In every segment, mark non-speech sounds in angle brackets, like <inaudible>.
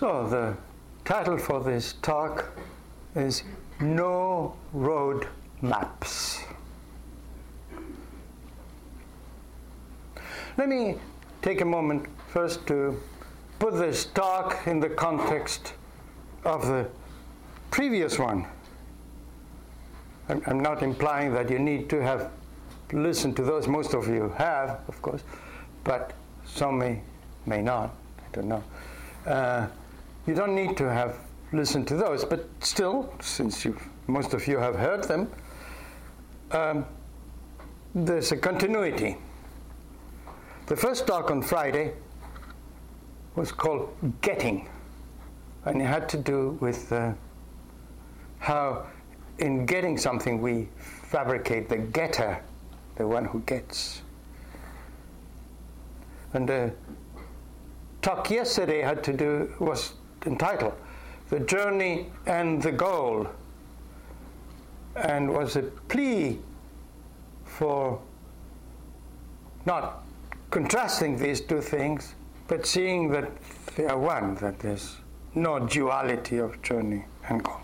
So, the title for this talk is No Road Maps. Let me take a moment first to put this talk in the context of the previous one. I'm, not implying that you need to have listened to those. Most of you have, of course, but some may, may not. I don't know. Uh, you don't need to have listened to those, but still, since you, most of you have heard them, um, there's a continuity. The first talk on Friday was called Getting, and it had to do with uh, how, in getting something, we fabricate the getter, the one who gets. And the talk yesterday had to do was entitled "The Journey and the Goal," and was a plea for not contrasting these two things, but seeing that they are one, that there's no duality of journey and goal.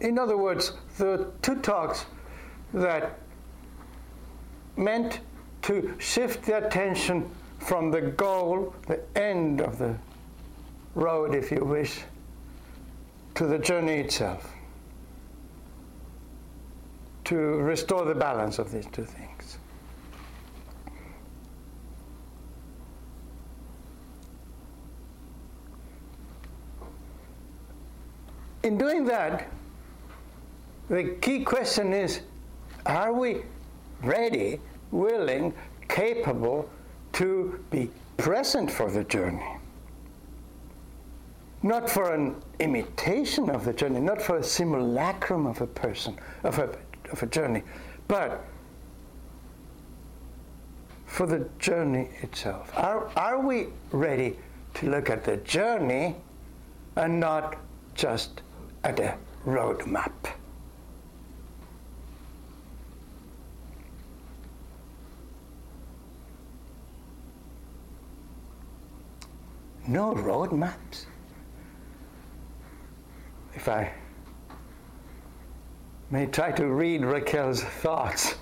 In other words, the two talks that meant to shift the attention from the goal, the end of the road, if you wish, to the journey itself to restore the balance of these two things. In doing that, the key question is are we ready, willing, capable to be present for the journey? Not for an imitation of the journey, not for a simulacrum of a person, of a of a journey, but for the journey itself. Are, are we ready to look at the journey and not just at a road map? No road maps. If I may try to read Raquel's thoughts.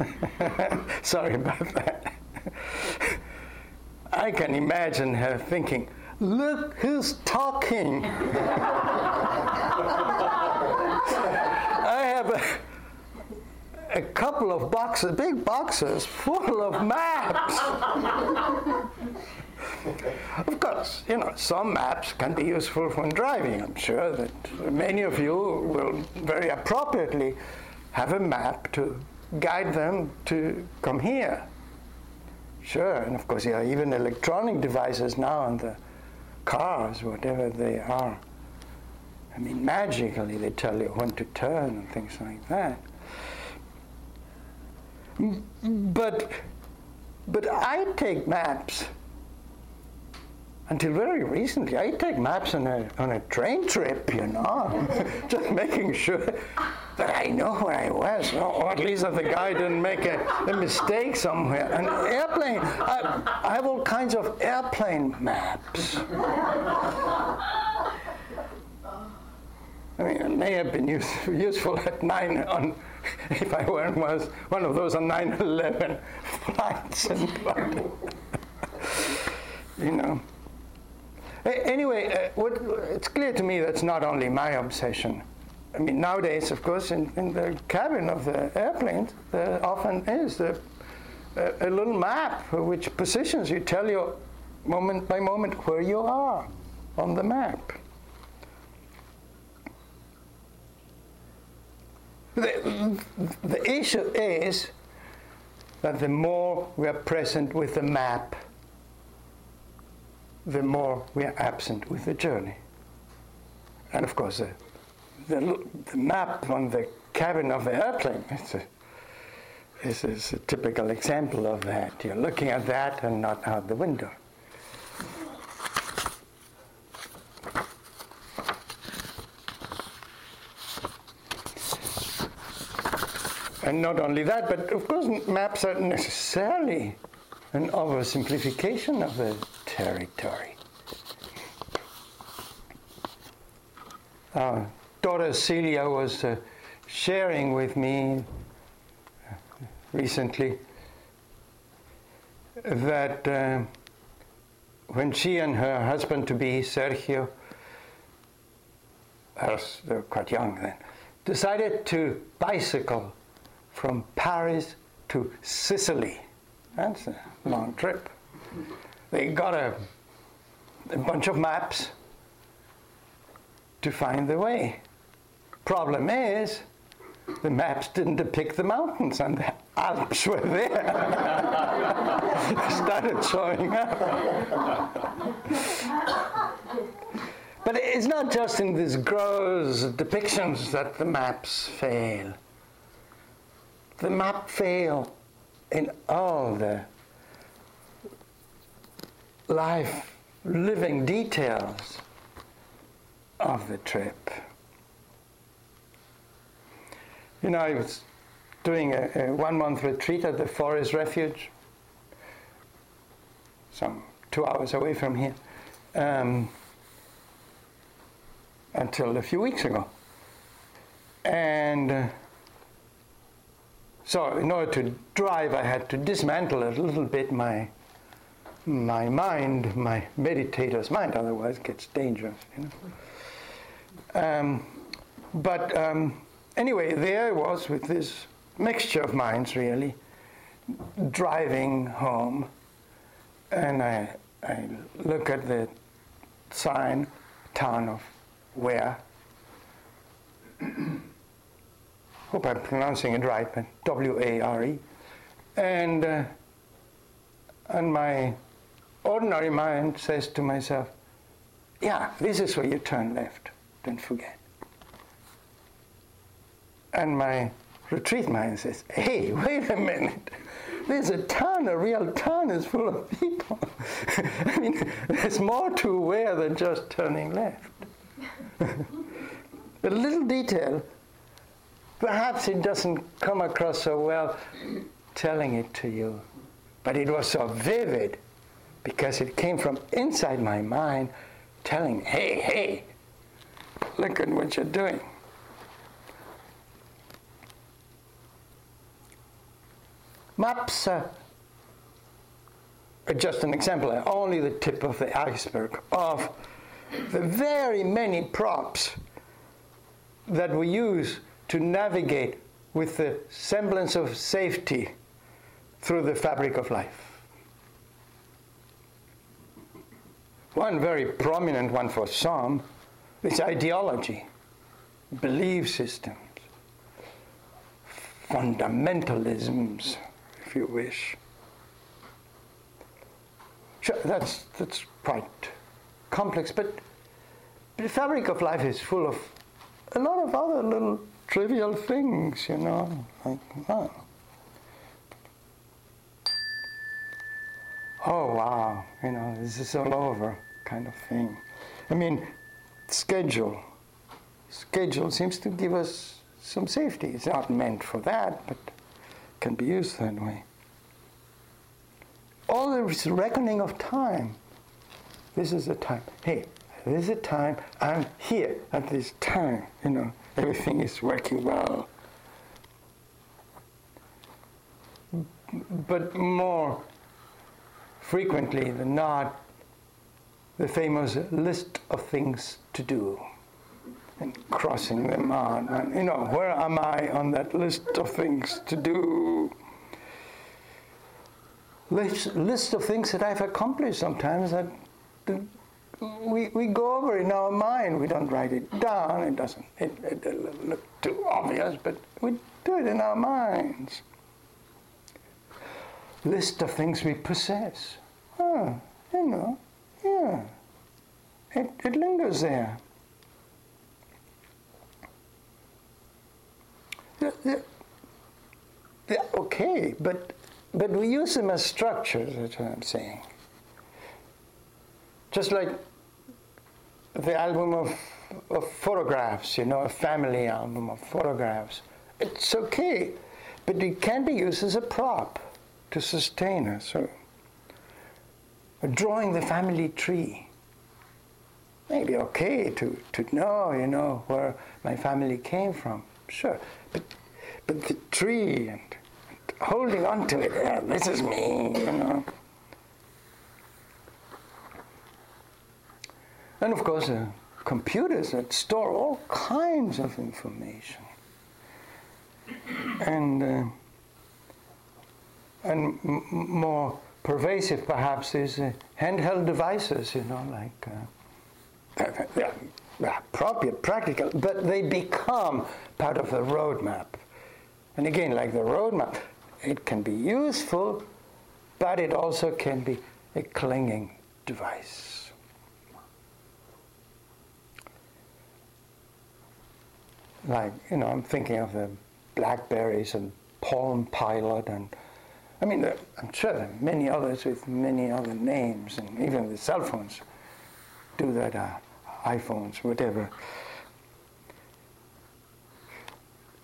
<laughs> Sorry about that. I can imagine her thinking, look who's talking. I have a, a couple of boxes, big boxes full of maps. Of course, you know, some maps can be useful when driving. I'm sure that many of you will very appropriately have a map to guide them to come here. Sure, and of course, there are even electronic devices now on the cars, whatever they are. I mean, magically they tell you when to turn and things like that. But, but I take maps until very recently, I take maps on a, on a train trip, you know, <laughs> just making sure that I know where I was, or at least that the guy didn't make a, a mistake somewhere. An airplane, I, I, have all kinds of airplane maps. I mean, it may have been use, useful at nine on, if I weren't was one of those on 9/11 <laughs> flights, and, you know. Anyway, uh, what, it's clear to me that's not only my obsession. I mean, nowadays, of course, in, in the cabin of the airplane, there often is a, a, a little map which positions you, tell you moment by moment where you are on the map. The, the issue is that the more we are present with the map, the more we are absent with the journey. And of course, the, the, the map on the cabin of the airplane a, is, is a typical example of that. You're looking at that and not out the window. and not only that, but of course, maps are necessarily an oversimplification of the territory. Our daughter Celia was uh, sharing with me uh, recently that uh, when she and her husband to be, Sergio, as they were quite young then, decided to bicycle from Paris to Sicily. That's a long trip. They got a, a bunch of maps to find the way. Problem is, the maps didn't depict the mountains, and the Alps were there. <laughs> started showing up. but it's not just in these gross depictions that the maps fail. The map fail in all the life living details of the trip. You know, I was doing a, a one month retreat at the Forest Refuge, some two hours away from here, um, until a few weeks ago. And uh, so, in order to drive, I had to dismantle a little bit my my mind, my meditator's mind, otherwise gets dangerous. You know? Um, but um, anyway, there I was with this mixture of minds, really, driving home, and I, I look at the sign, town of Ware. <clears throat> Hope I'm pronouncing it right, but W-A-R-E, and uh, and my ordinary mind says to myself, "Yeah, this is where you turn left. Don't forget." And my retreat mind says, hey, <laughs> wait a minute. There's a town, a real town is full of people. <laughs> I mean, there's more to Ware than just turning left. <laughs> a little detail, perhaps it doesn't come across so well telling it to you, but it was so vivid because it came from inside my mind telling, hey, hey, look at what you're doing. Maps are just an example, only the tip of the iceberg of the very many props that we use to navigate with the semblance of safety through the fabric of life. One very prominent one for some is ideology, belief systems, fundamentalisms if you wish. Sure, that's, that's quite complex, but the fabric of life is full of a lot of other little trivial things, you know, like, oh, oh wow, you know, this is all over kind of thing. I mean, schedule. Schedule seems to give us some safety. It's not meant for that, but can be used that way. All this reckoning of time. This is a time. Hey, this is a time. I'm here at this time. You know, everything is working well. But more frequently than not, the famous list of things to do and crossing them out. And, you know, where am I on that list of things to do? List, list of things that I've accomplished sometimes that we, we go over in our mind. We don't write it down. It doesn't it, it, it look too obvious, but we do it in our minds. List of things we possess. Oh, you know, yeah. It, it lingers there. They're, they're okay, but, but we use them as structures, that's what I'm saying. Just like the album of, of photographs, you know, a family album of photographs. It's okay, but it can be used as a prop to sustain us. So, drawing the family tree Maybe okay to, to know, you know, where my family came from. Sure. But, but the tree and, and holding on to it, yeah, this is me, you know. And of course, uh, computers that store all kinds of information. And, uh, and more pervasive, perhaps, is uh, handheld devices, you know, like uh, <coughs> appropriate, practical, but they become part of the roadmap. And again, like the roadmap, it can be useful, but it also can be a clinging device. like you know I'm thinking of the Blackberries and Palm Pilot and I mean I'm sure there are many others with many other names and even with cell phones do that uh, iPhones whatever.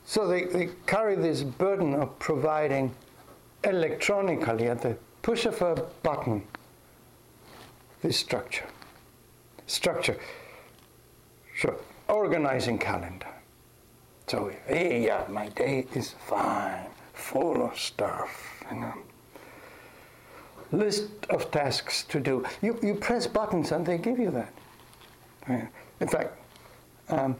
So they, they carry this burden of providing electronically at the push of a button this structure. Structure. Sure organizing calendar. So, hey, yeah, my day is fine, full of stuff, List of tasks to do. You, you press buttons and they give you that. In fact, um,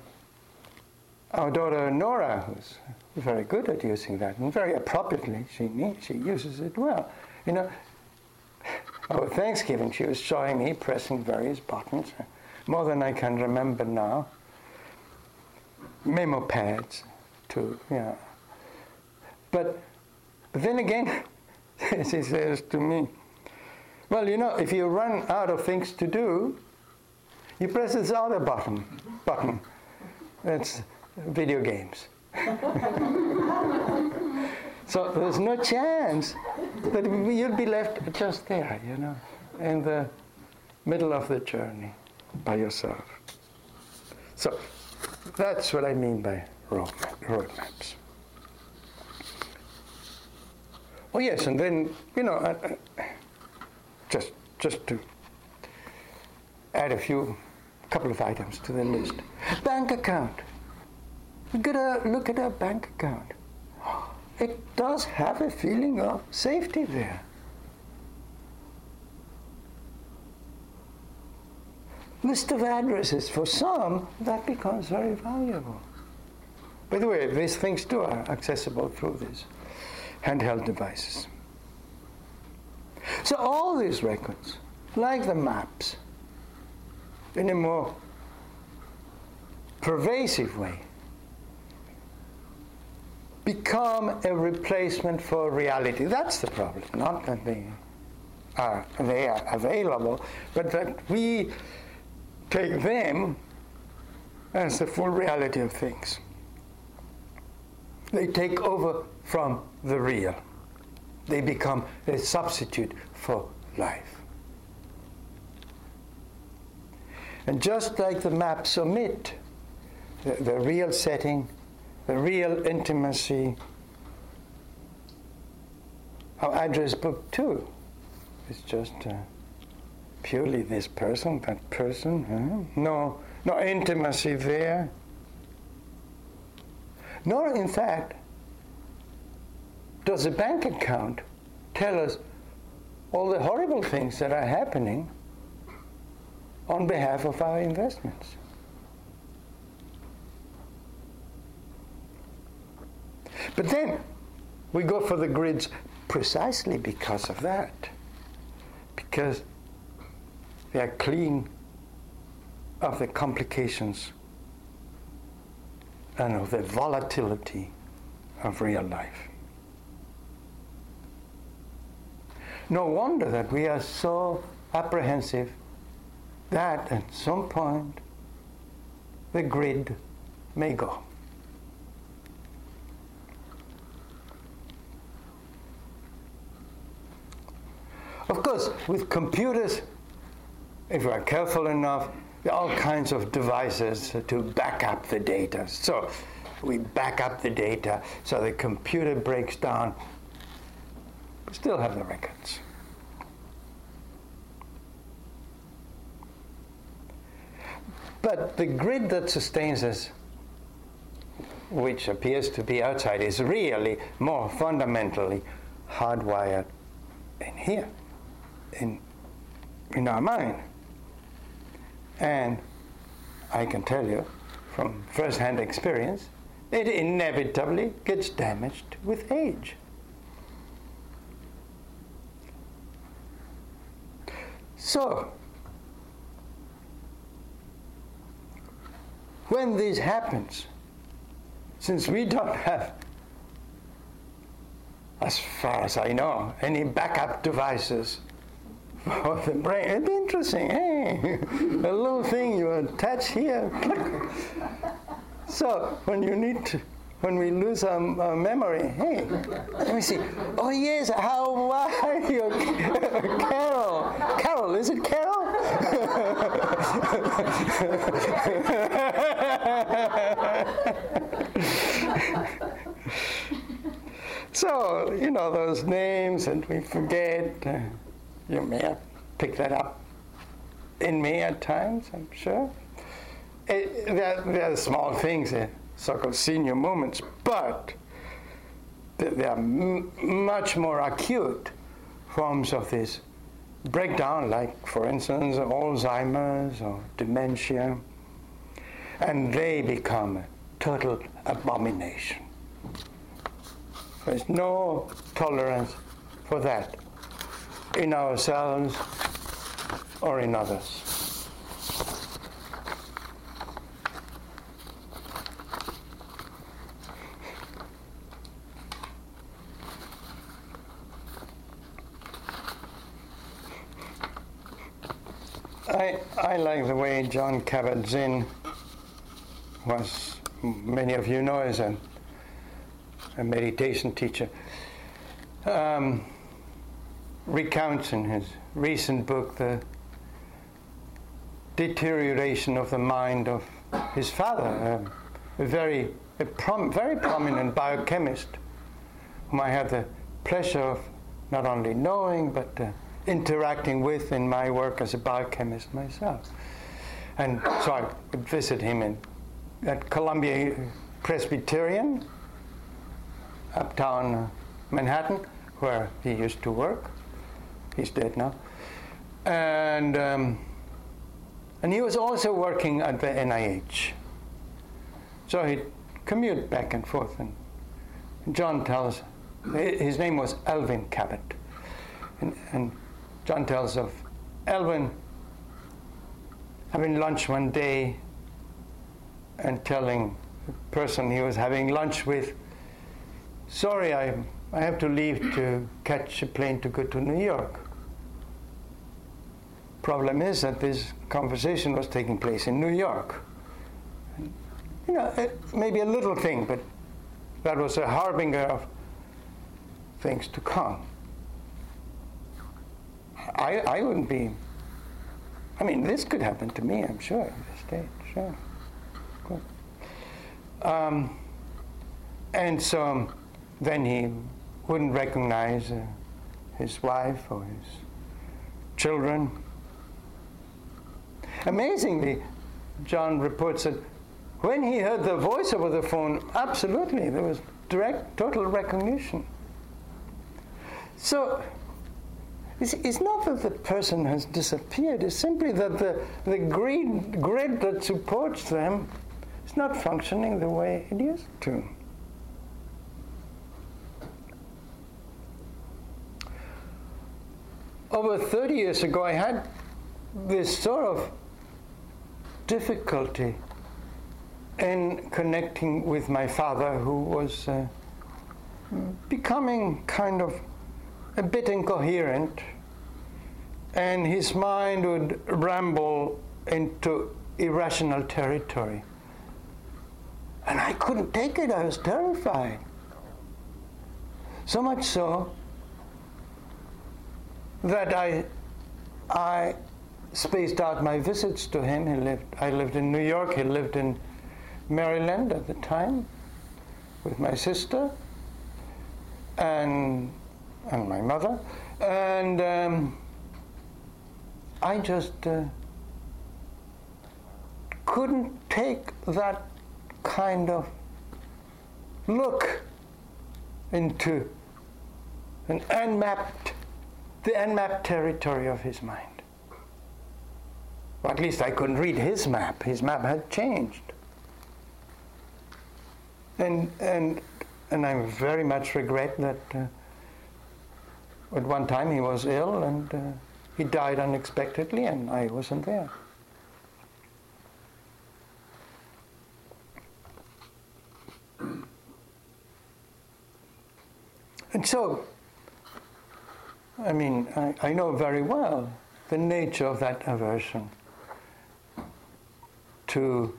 our daughter Nora, who's very good at using that, and very appropriately, she she uses it well. You know, over Thanksgiving, she was showing me pressing various buttons, more than I can remember now memo pads too. Yeah, know. But then again, <laughs> she says to me, well, you know, if you run out of things to do, you press this other button, button. It's video games. <laughs> so there's no chance that you'll be left just there, you know, in the middle of the journey by yourself. So that's what I mean by roadmaps. Oh yes, and then you know, uh, uh, just just to add a few, couple of items to the list. Bank account. We gotta look at our bank account. It does have a feeling of safety there. list of addresses. For some, that becomes very valuable. By the way, these things too are accessible through these handheld devices. So all these records, like the maps, in a more pervasive way, become a replacement for reality. That's the problem, not that they are, they are available, but that we take them as the full reality of things. They take over from the real. They become a substitute for life. And just like the maps omit the, the real setting, the real intimacy, our address book too is just. Uh, purely this person, that person. Huh? No, no intimacy there. Nor, in fact, does a bank account tell us all the horrible things that are happening on behalf of our investments. But then we go for the grids precisely because of that. Because they are clean of the complications and of the volatility of real life. No wonder that we are so apprehensive that at some point the grid may go. Of course, with computers, if we are careful enough, all kinds of devices to back up the data. So we back up the data, so the computer breaks down. We still have the records. But the grid that sustains us, which appears to be outside, is really more fundamentally hardwired in here, in, in our mind. And I can tell you from first hand experience, it inevitably gets damaged with age. So, when this happens, since we don't have, as far as I know, any backup devices for the brain, interesting. Hey, <laughs> a little thing you attach here. <laughs> so when you need to, when we lose our, our, memory, hey, let me see. Oh yes, how are you, <laughs> Carol? Carol, is it Carol? so you know those names, and we forget. Uh, you may have picked that up in me at times. I'm sure. It, they're, they're small things, uh, so-called senior moments, but they are m- much more acute forms of this breakdown, like, for instance, Alzheimer's or dementia, and they become a total abomination. There's no tolerance for that in ourselves or in others. I, I like the way John Kabat-Zinn was, many of you know, as a, a meditation teacher, um, recounts in his recent book the deterioration of the mind of his father, a very, a prom, very prominent biochemist, whom I had the pleasure of not only knowing but uh, interacting with in my work as a biochemist myself. And so I would visit him in, at Columbia Presbyterian, uptown uh, Manhattan, where he used to work. He's dead now. And, um, and he was also working at the NIH. So he'd commute back and forth. And John tells, his name was Elvin Kabat. And, and John tells of Elvin having lunch one day and telling the person he was having lunch with, sorry, I, I have to leave to catch a plane to go to New York. Problem is that this conversation was taking place in New York. You know, it, maybe a little thing, but that was a harbinger of things to come. I, I wouldn't be. I mean, this could happen to me, I'm sure, this sure. Um, and so um, then he wouldn't recognize uh, his wife or his children. Amazingly, John reports that when he heard the voice over the phone, absolutely, there was direct, total recognition. So it's, not that the person has disappeared, it's simply that the, the grid, grid that supports them is not functioning the way it used to. Over 30 years ago, I had this sort of difficulty in connecting with my father, who was uh, becoming kind of a bit incoherent, and his mind would ramble into irrational territory. And I couldn't take it, I was terrified. So much so that I, I spaced out my visits to him. He lived, I lived in New York, he lived in Maryland at the time. with my sister and, and my mother. And um, I just uh, couldn't take that kind of look into an unmapped, the unmapped territory of his mind. At least I couldn't read his map. His map had changed. And, and, and I very much regret that uh, at one time he was ill and uh, he died unexpectedly and I wasn't there. And so, I mean, I, I know very well the nature of that aversion to,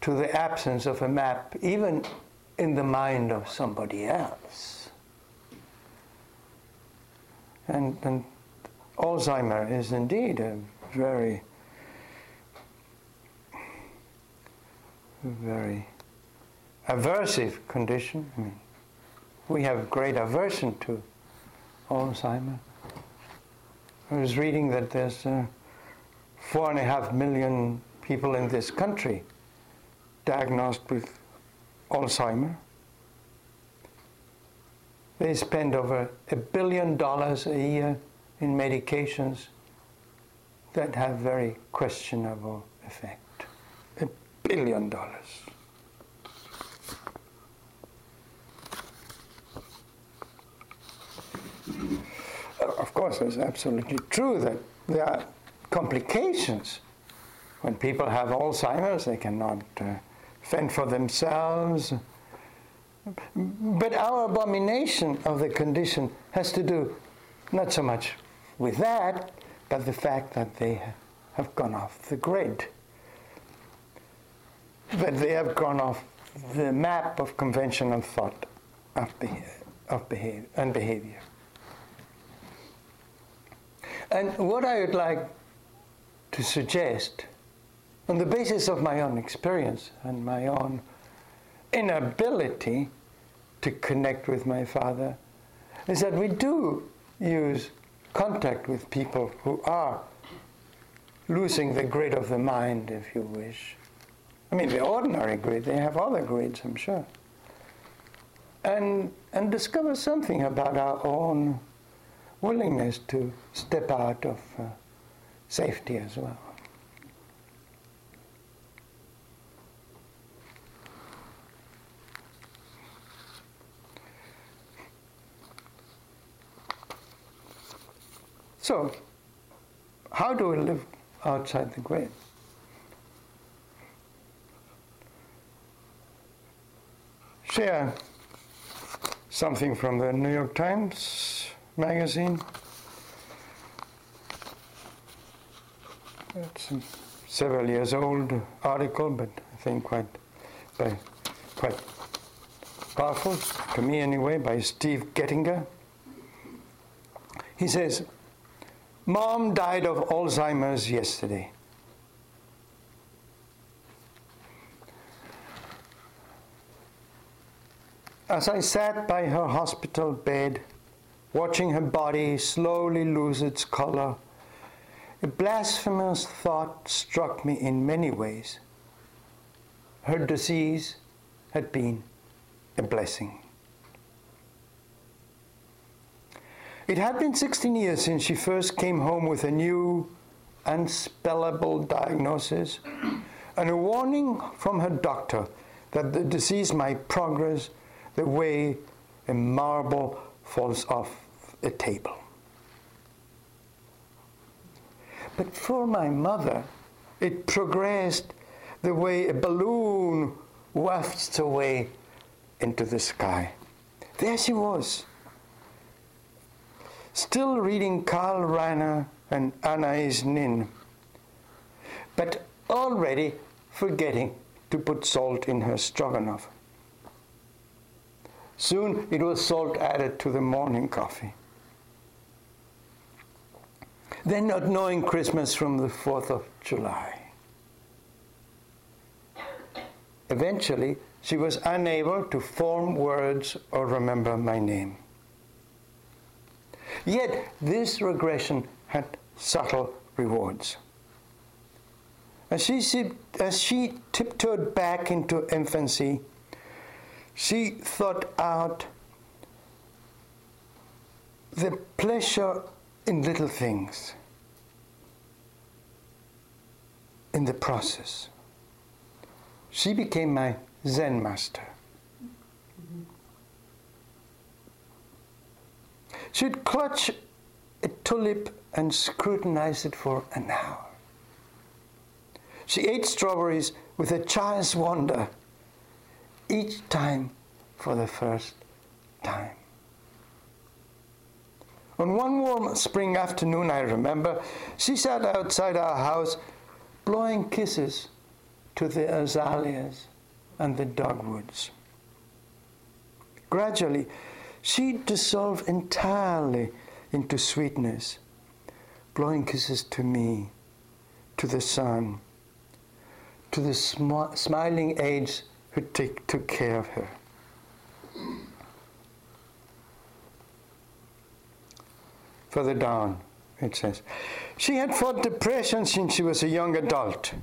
to the absence of a map, even in the mind of somebody else. And, and Alzheimer is indeed a very, very aversive condition. I mean, we have great aversion to Alzheimer. I was reading that there's uh, four and a half million people in this country diagnosed with Alzheimer. They spend over a billion dollars a year in medications that have very questionable effect. A billion dollars. Of course, it's absolutely true that there are complications. When people have Alzheimer's, they cannot uh, fend for themselves. But our abomination of the condition has to do not so much with that, but the fact that they have gone off the grid. That they have gone off the map of conventional thought of, of behavior and behavior. And what I would like to suggest, on the basis of my own experience and my own inability to connect with my father, is that we do use contact with people who are losing the grid of the mind, if you wish. I mean, the ordinary grid, they have other grids, I'm sure. And, and discover something about our own willingness to step out of uh, safety as well. So, how do we live outside the grid? Share something from the New York Times magazine. It's a several years old article, but I think quite, by, quite powerful, to me anyway, by Steve Gettinger. He says, Mom died of Alzheimer's yesterday. As I sat by her hospital bed, watching her body slowly lose its color, a blasphemous thought struck me in many ways. Her disease had been a blessing. It had been 16 years since she first came home with a new, unspellable diagnosis and a warning from her doctor that the disease might progress the way a marble falls off a table. But for my mother, it progressed the way a balloon wafts away into the sky. There she was, still reading Karl Reiner and Anais Nin, but already forgetting to put salt in her stroganoff. Soon it was salt added to the morning coffee. Then not knowing Christmas from the 4th of July. Eventually, she was unable to form words or remember my name. Yet this regression had subtle rewards. As she, as she tiptoed back into infancy, she thought out the pleasure in little things in the process. She became my Zen master. She'd clutch a tulip and scrutinize it for an hour. She ate strawberries with a child's wonder, each time for the first time. On one warm spring afternoon, I remember, she sat outside our house blowing kisses to the azaleas and the dogwoods. Gradually, she dissolved entirely into sweetness, blowing kisses to me, to the sun, to the sm- smiling aides who take, took care of her. Further down, it says, she had fought depression since she was a young adult.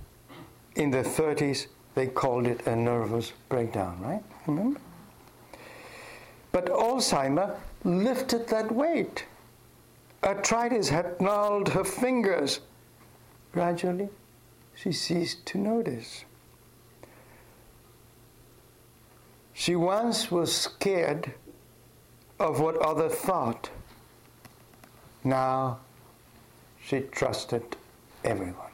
In the 30s, they called it a nervous breakdown, right? Remember? But Alzheimer lifted that weight. Arthritis had gnarled her fingers. Gradually, she ceased to notice. She once was scared of what others thought. Now she trusted everyone.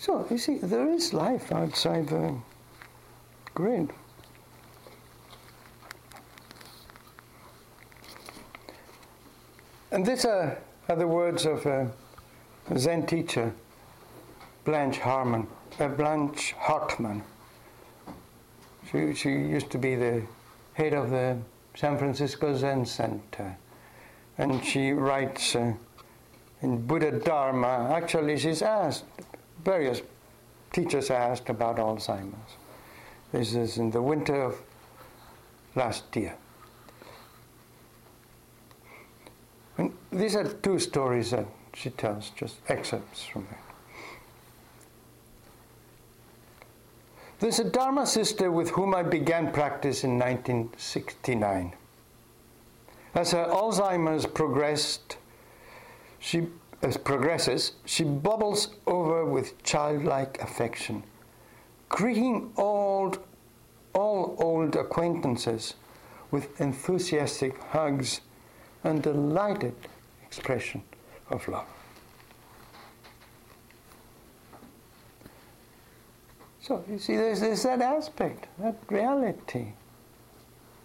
So, you see, there is life outside the grid. And these are, are the words of a Zen teacher, Blanche Harmon, uh, Blanche Hartman. She, she used to be the head of the San Francisco Zen Center. And she writes uh, in Buddha Dharma, actually, she's asked, various teachers asked about Alzheimer's. This is in the winter of last year. And these are two stories that she tells, just excerpts from it. There's a Dharma sister with whom I began practice in 1969. As her Alzheimer's progressed, she progresses, she bubbles over with childlike affection, greeting old, all old acquaintances with enthusiastic hugs and delighted expression of love. So you see, there's, there's that aspect, that reality.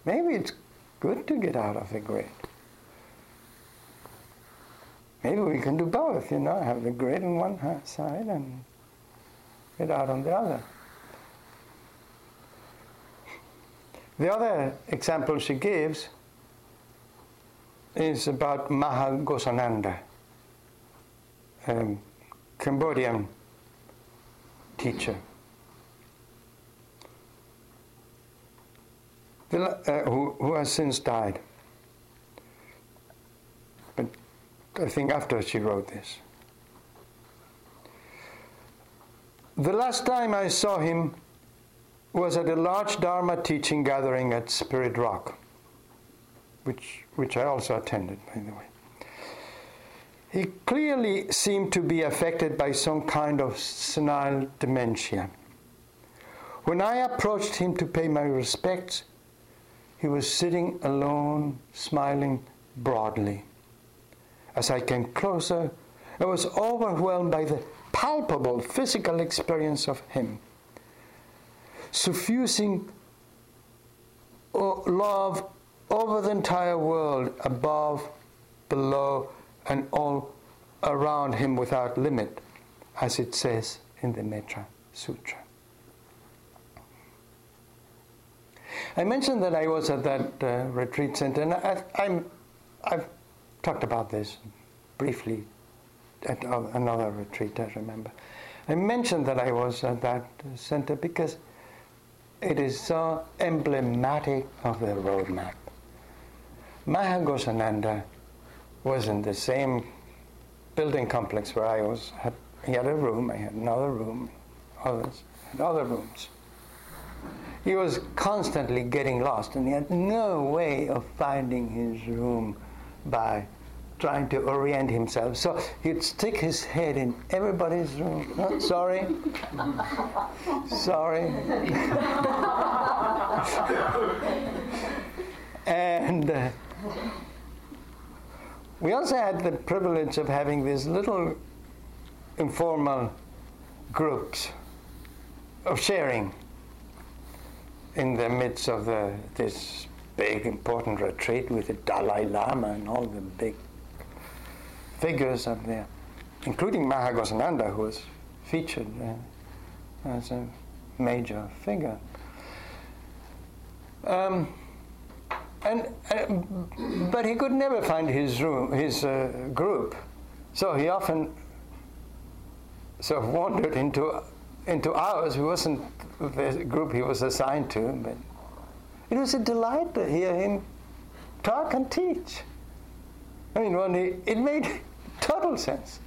Maybe it's good to get out of the grid. Maybe we can do both, you know, have the grid on one side and get out on the other. The other example she gives is about Maha Ghosananda, a Cambodian teacher. Uh, who, who has since died. But I think after she wrote this. The last time I saw him was at a large Dharma teaching gathering at Spirit Rock, which, which I also attended, by the way. He clearly seemed to be affected by some kind of senile dementia. When I approached him to pay my respects, he was sitting alone, smiling broadly. As I came closer, I was overwhelmed by the palpable physical experience of him, suffusing love over the entire world, above, below, and all around him without limit, as it says in the Maitreya Sutra. I mentioned that I was at that uh, retreat center, and I, am I've talked about this briefly at another retreat, I remember. I mentioned that I was at that center because it is so emblematic of the roadmap. Maha Ghosananda was in the same building complex where I was. Had, he had a room, I had another room, others had other rooms. He was constantly getting lost and he had no way of finding his room by trying to orient himself. So he'd stick his head in everybody's room. Oh, sorry. sorry. and uh, we also had the privilege of having these little informal groups of sharing in the midst of the, this big important retreat with the Dalai Lama and all the big figures up there, including Maha Ghosananda, who was featured uh, as a major figure. Um, and, uh, but he could never find his room, his uh, group, so he often sort of wandered into into ours. He wasn't the group he was assigned to, but it was a delight to hear him talk and teach. I mean, he, it made <laughs> total sense.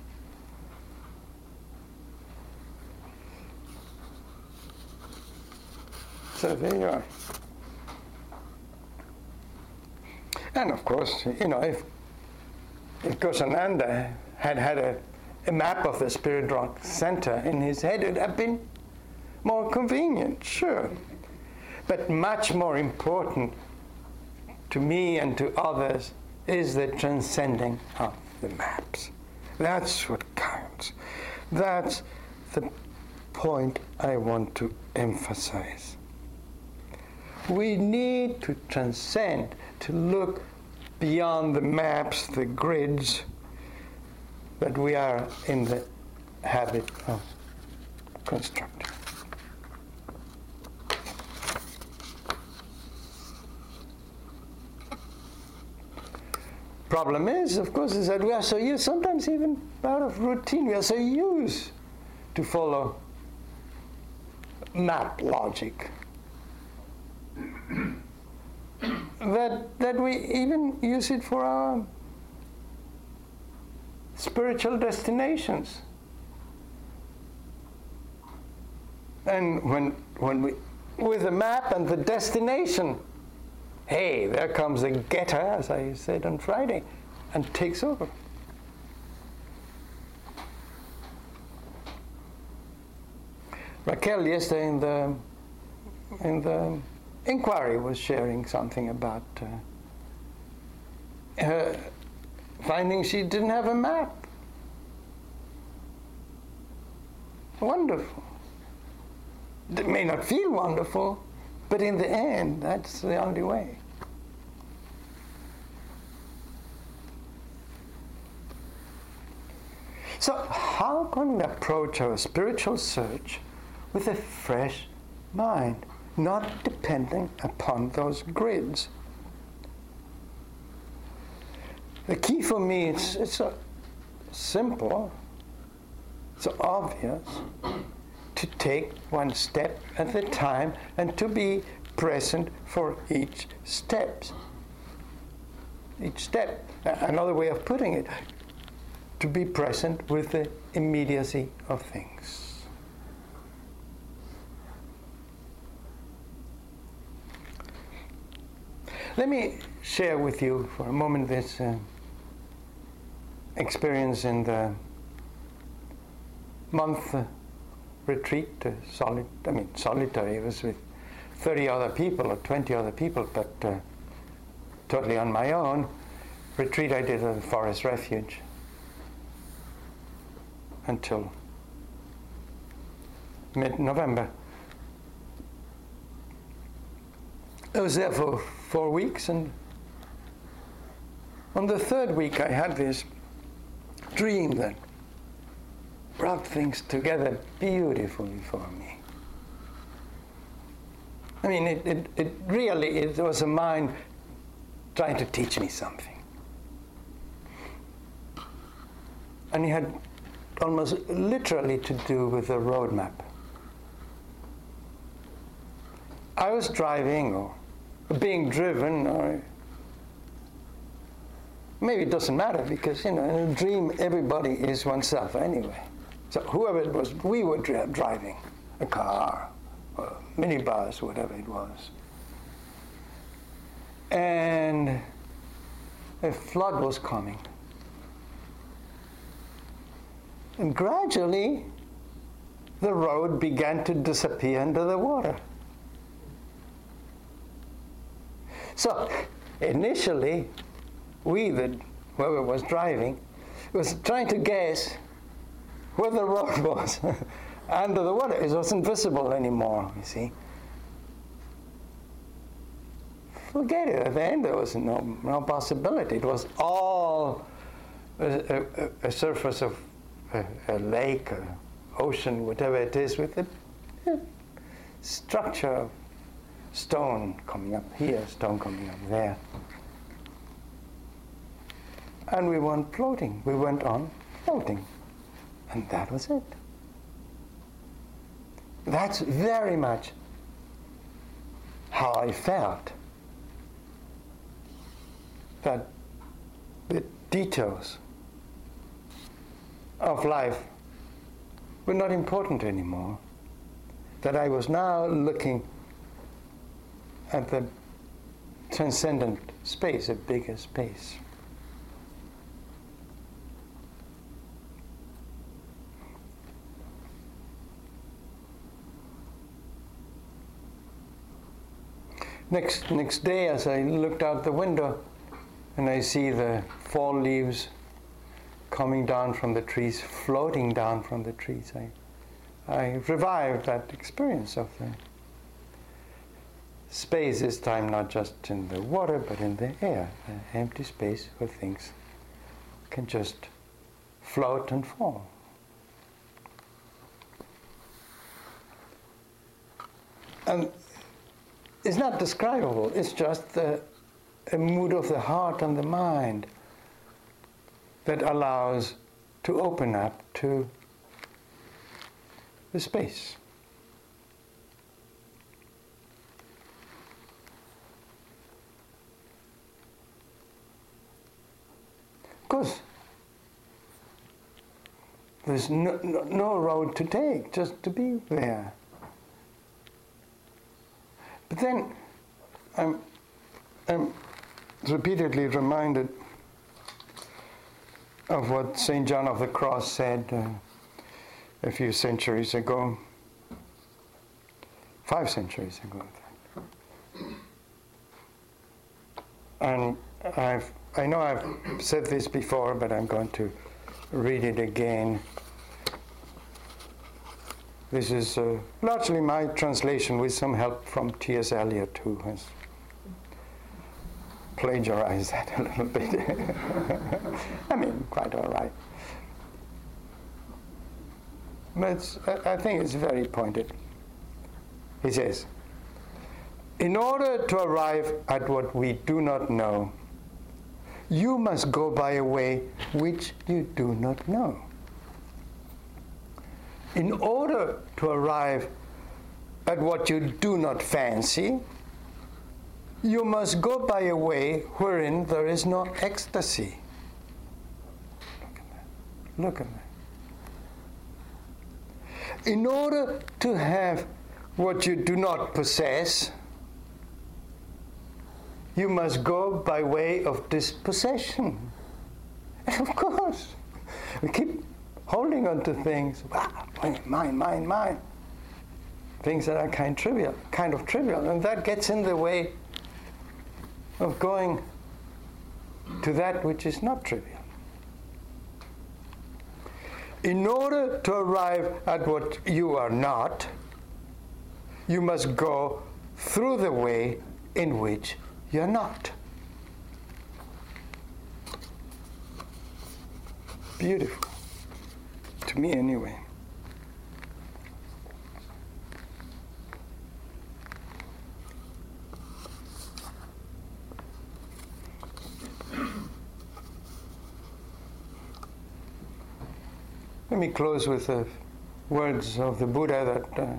So there you are. And of course, you know, if, if Ghosananda had had a, a map of the Spirit Rock Center in his head, it would have been more convenient, sure. But much more important to me and to others is the transcending of the maps. That's what counts. That's the point I want to emphasize. We need to transcend, to look beyond the maps, the grids that we are in the habit of constructing. Problem is, of course, is that we are so used, sometimes even out of routine, we are so used to follow map logic <coughs> that, that we even use it for our spiritual destinations. And when, when we, with the map and the destination, hey, there comes a getter, as I said on Friday, and takes over. Raquel yesterday in the in the inquiry was sharing something about uh, her finding she didn't have a map. Wonderful. It may not feel wonderful, but in the end, that's the only way. So, how can we approach our spiritual search with a fresh mind, not depending upon those grids? The key for me is it's so simple, so obvious to take one step at a time and to be present for each step. Each step. Another way of putting it, to be present with the immediacy of things. Let me share with you for a moment this uh, experience in the month uh, retreat, uh, solid, I mean solitary. It was with 30 other people or 20 other people, but uh, totally on my own. Retreat I did at the Forest Refuge until mid-November. I was there for four weeks, and on the third week, I had this dream that brought things together beautifully for me. I mean, it, it, it really it was a mind trying to teach me something. and he had almost literally to do with the road map. I was driving or being driven, or maybe it doesn't matter because you know in a dream everybody is oneself anyway. So whoever it was, we were dri- driving a car, a minibus, whatever it was, and a flood was coming. And gradually, the road began to disappear under the water. So, initially, we, the, whoever was driving, was trying to guess where the road <laughs> was under the water. It wasn't visible anymore, you see. Forget it. At the end, there was no, no possibility. It was all a, a, a surface of a, lake, a ocean, whatever it is, with a, a structure of stone coming up here, stone coming up there. And we weren't floating. We went on floating. And that was it. That's very much how I felt. That the details of life were not important anymore. That I was now looking at the transcendent space, a bigger space. Next, next day, as I looked out the window and I see the fall leaves coming down from the trees, floating down from the trees, I, I revived that experience of the space, this time not just in the water, but in the air, empty space where things can just float and fall. And it's not describable, it's just the, a mood of the heart and the mind that allows to open up to the space. Because there's no, no, no road to take, just to be there. But then I'm, I'm repeatedly reminded of what St. John of the Cross said uh, a few centuries ago, five centuries ago. And I've, I know I've said this before, but I'm going to read it again. This is uh, largely my translation with some help from T.S. Eliot, who has plagiarized that a little bit. <laughs> I mean, quite all right. But I think it's very pointed. He says, In order to arrive at what we do not know, you must go by a way which you do not know in order to arrive at what you do not fancy, you must go by a way wherein there is no ecstasy. Look at that. Look at that. In order to have what you do not possess, you must go by way of dispossession. And <laughs> of course, we keep holding on to things, ah, mine, mine, mine. Things that are kind trivial, kind of trivial, and that gets in the way of going to that which is not trivial. In order to arrive at what you are not, you must go through the way in which you're not. Beautiful to me anyway. Me close with the words of the Buddha that, uh,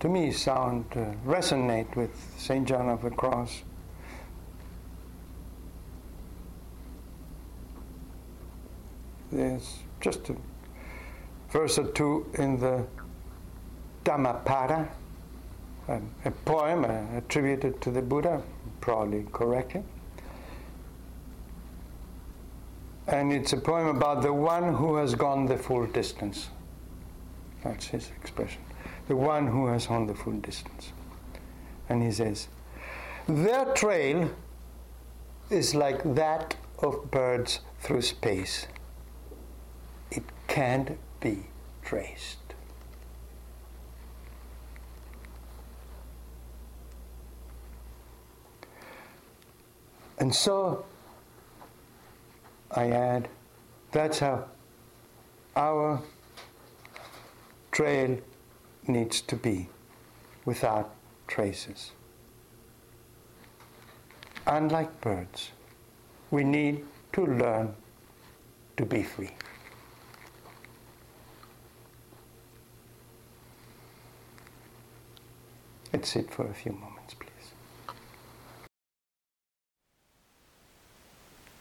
to me, sound uh, resonate with Saint John of the Cross. There's just a verse or two in the Dhammapada, a, a poem uh, attributed to the Buddha, probably correctly. And it's a poem about the one who has gone the full distance. That's his expression. The one who has gone the full distance. And he says, Their trail is like that of birds through space. It can't be traced. And so I add, that's how our trail needs to be without traces. Unlike birds, we need to learn to be free. Let's sit for a few moments, please.